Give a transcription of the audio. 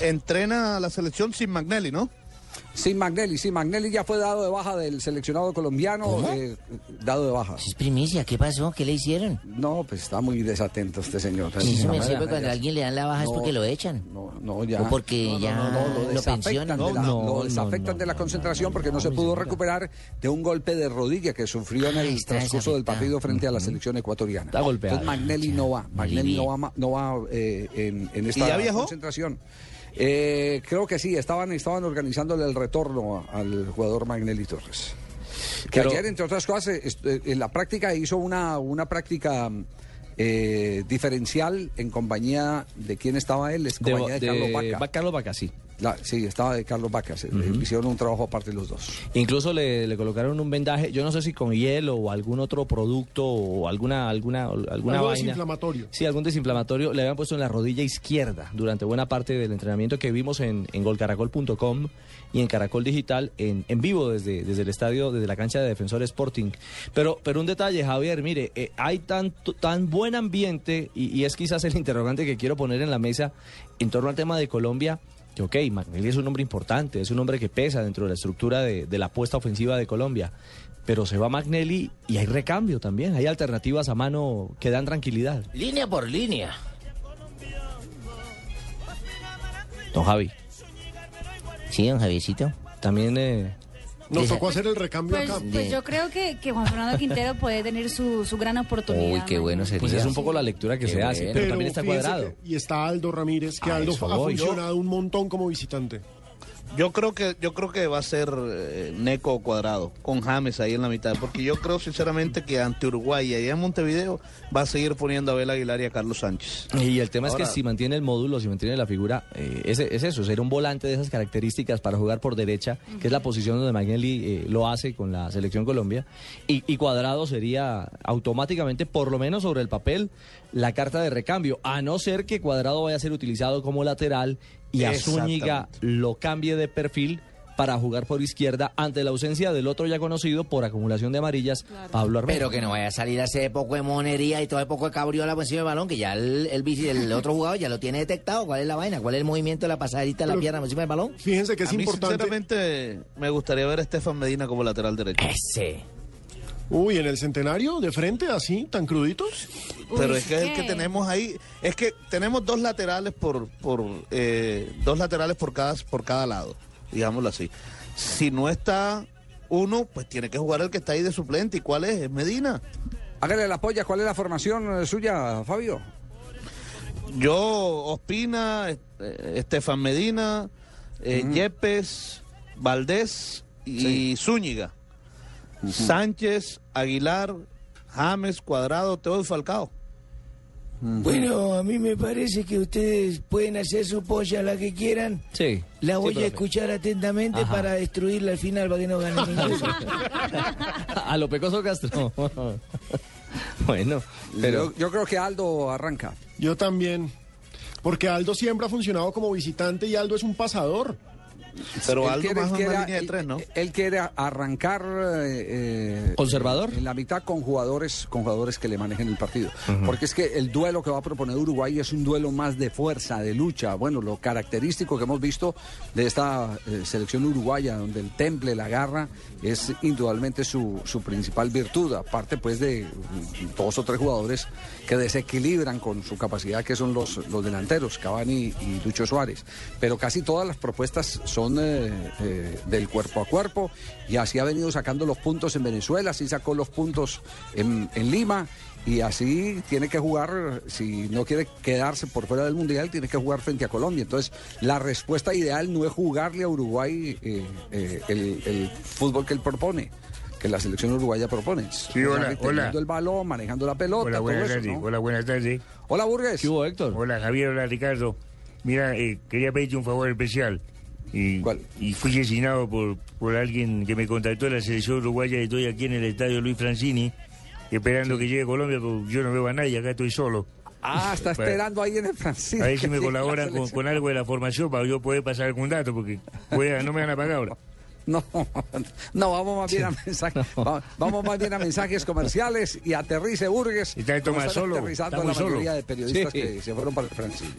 entrena la selección sin Magnelli, ¿no? Sin Magnelli, sí, Magnelli ya fue dado de baja del seleccionado colombiano, eh, dado de baja. Es primicia, ¿qué pasó? ¿Qué le hicieron? No, pues está muy desatento este señor. Sí, eso me No, sirve ya- cuando a alguien le dan la baja es porque lo echan. No, no, ya. O porque No, no, ya no, no, lo desafectan pensionan. de la- No, lo desafectan de la concentración porque no se pudo recuperar de un golpe de rodilla que sufrió en el Ay, transcurso del partido frente a la selección ecuatoriana. Está golpeado. Entonces Magnelli no va, Magnelli no va, ma- no va eh, en, en esta ya concentración. Eh, creo que sí, estaban, estaban organizándole el retorno al jugador Magnelli Torres. Que Pero- ayer, entre otras cosas, eh, en la práctica hizo una, una práctica eh, diferencial en compañía de quién estaba él, es compañía de, de- Carlos Vaca. va Carlos Vaca, sí. La- sí, estaba de Carlos Vaca. se- Hicieron un trabajo aparte los dos. Incluso le, le colocaron un vendaje, yo no sé si con hielo o algún otro producto o alguna alguna alguna Algo vaina. desinflamatorio. Sí, algún desinflamatorio le habían puesto en la rodilla izquierda durante buena parte del entrenamiento que vimos en, en golcaracol.com y en Caracol Digital en, en vivo desde, desde el estadio, desde la cancha de Defensor Sporting. Pero, pero un detalle, Javier, mire, eh, hay tanto, tan buen ambiente y, y es quizás el interrogante que quiero poner en la mesa en torno al tema de Colombia. Ok, Magnelli es un hombre importante, es un hombre que pesa dentro de la estructura de, de la apuesta ofensiva de Colombia. Pero se va Magnelli y hay recambio también, hay alternativas a mano que dan tranquilidad. Línea por línea. Don Javi, Sí, don Javiercito. también eh, Nos tocó hacer el recambio Pues, acá. pues yo creo que, que Juan Fernando Quintero puede tener su, su gran oportunidad. Uy, qué bueno sería. pues es un poco la lectura que Qué se hace, bueno. pero, también está cuadrado. que- y está Aldo Ramírez, que A Aldo ha voy. funcionado un montón como visitante. Yo creo que yo creo que va a ser eh, Neco Cuadrado con James ahí en la mitad, porque yo creo sinceramente que ante Uruguay y allá en Montevideo va a seguir poniendo a Abel Aguilar y a Carlos Sánchez. Y el tema es que si mantiene el módulo, si mantiene la figura, eh, es, es eso, ser un volante de esas características para jugar por derecha, que es la posición donde Magnelli eh, lo hace con la selección Colombia. Y, y Cuadrado sería automáticamente, por lo menos sobre el papel, la carta de recambio, a no ser que Cuadrado vaya a ser utilizado como lateral y a Zúñiga lo cambie de perfil para jugar por izquierda ante la ausencia del otro ya conocido por acumulación de amarillas, Pablo Armero. Pero que no vaya a salir hacer poco de monería y todo el poco de cabriola por encima del balón, que ya el, el, bici- el otro jugador ya lo tiene detectado. ¿Cuál es la vaina? ¿Cuál es el movimiento de la pasadita de la Pero- pierna por encima del balón? Fíjense que es a mí importante. sinceramente me gustaría ver a Estefan Medina como lateral derecho. Ese. Uy, en el centenario, de frente, así, tan cruditos. Pero es que es el que tenemos ahí, es que tenemos dos laterales por, por eh, dos laterales por cada, por cada lado, digámoslo así. Si no está uno, pues tiene que jugar el que está ahí de suplente. ¿Y cuál es? Es Medina. Hágale la polla, ¿cuál es la formación eh, suya, Fabio? Yo, Ospina, eh, Estefan Medina, eh, Yepes, Valdés y Zúñiga. Sánchez, Aguilar, James, Cuadrado, Teo y Falcao. Bueno, a mí me parece que ustedes pueden hacer su polla la que quieran. Sí. La Sí, voy a escuchar atentamente Ajá. para destruirla al final para que no gane ninguno. A lo pecoso Castro. bueno, pero Yo, yo creo que Aldo arranca. Yo también. Porque Aldo siempre ha funcionado como visitante y Aldo es un pasador. Pero Él algo quiere- más quiere- una línea de tres, ¿no? Él quiere arrancar eh, eh, ¿Conservador? en la mitad con jugadores con jugadores que le manejen el partido. Porque es que el duelo que va a proponer Uruguay es un duelo más de fuerza, de lucha. Bueno, lo característico que hemos visto de esta eh, selección uruguaya, donde el temple, la garra, es indudablemente su, su principal virtud. Aparte, pues, de dos o tres jugadores que desequilibran con su capacidad, que son los, los delanteros, Cavani y Lucho Suárez. Pero casi todas las propuestas son eh, eh, del cuerpo a cuerpo y así ha venido sacando los puntos en Venezuela, así sacó los puntos en, en Lima y así tiene que jugar, si no quiere quedarse por fuera del Mundial, tiene que jugar frente a Colombia. Entonces, la respuesta ideal no es jugarle a Uruguay eh, eh, el, el fútbol que él propone. Que la selección uruguaya propone. Sí, hola, hola. el balón, manejando la pelota, Hola, buenas tardes. ¿no? Hola, buenas tardes. Hola, Burgues. ¿qué hubo, Héctor? Hola, Javier. Hola, Ricardo. Mira, eh, quería pedirte un favor especial. Y, y fui asesinado por, por alguien que me contactó de la selección uruguaya y estoy aquí en el estadio Luis Francini, esperando que llegue Colombia, porque yo no veo a nadie, acá estoy solo. Ah, está esperando ahí en el Francisco. A ver si me colaboran con, algo de la formación para yo poder pasar algún dato, porque a- no me van a pagar ahora. No, no, vamos más bien a mensajes, va- vamos más bien a mensajes comerciales y aterrice Burgues. Está esto como más están solo, aterrizando está muy la mayoría solo. de periodistas Sí. que se fueron para el Francini.